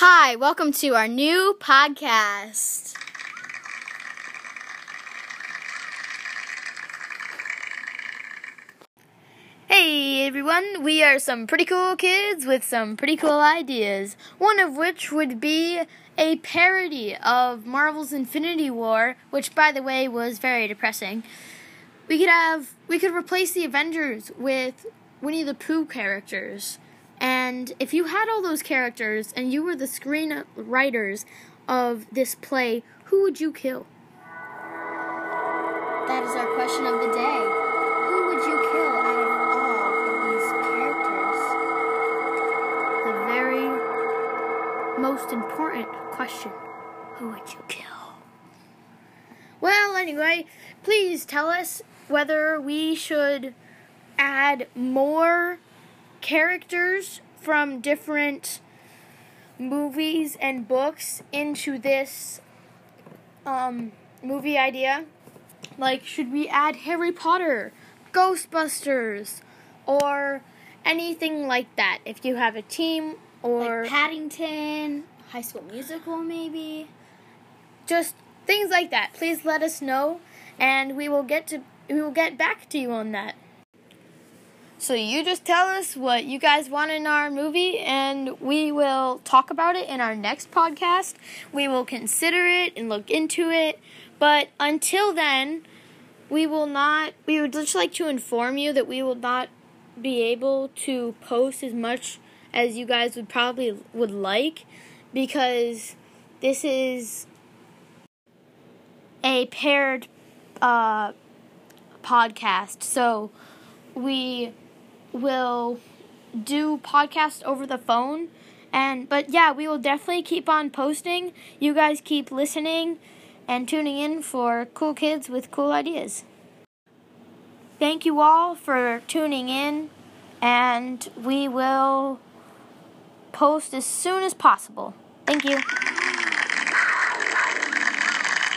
Hi, welcome to our new podcast. Hey everyone, we are some pretty cool kids with some pretty cool ideas. One of which would be a parody of Marvel's Infinity War, which by the way was very depressing. We could have we could replace the Avengers with Winnie the Pooh characters. And if you had all those characters and you were the screenwriters of this play, who would you kill? That is our question of the day. Who would you kill out of all of these characters? The very most important question who would you kill? Well, anyway, please tell us whether we should add more characters from different movies and books into this um, movie idea. Like, should we add Harry Potter, Ghostbusters, or anything like that? If you have a team or like Paddington, High School Musical, maybe. Just things like that. Please let us know, and we will get to we will get back to you on that. So you just tell us what you guys want in our movie, and we will talk about it in our next podcast. We will consider it and look into it. But until then, we will not. We would just like to inform you that we will not be able to post as much as you guys would probably would like because this is a paired uh, podcast. So we will do podcast over the phone. And but yeah we will definitely keep on posting. You guys keep listening and tuning in for cool kids with cool ideas. Thank you all for tuning in and we will post as soon as possible. Thank you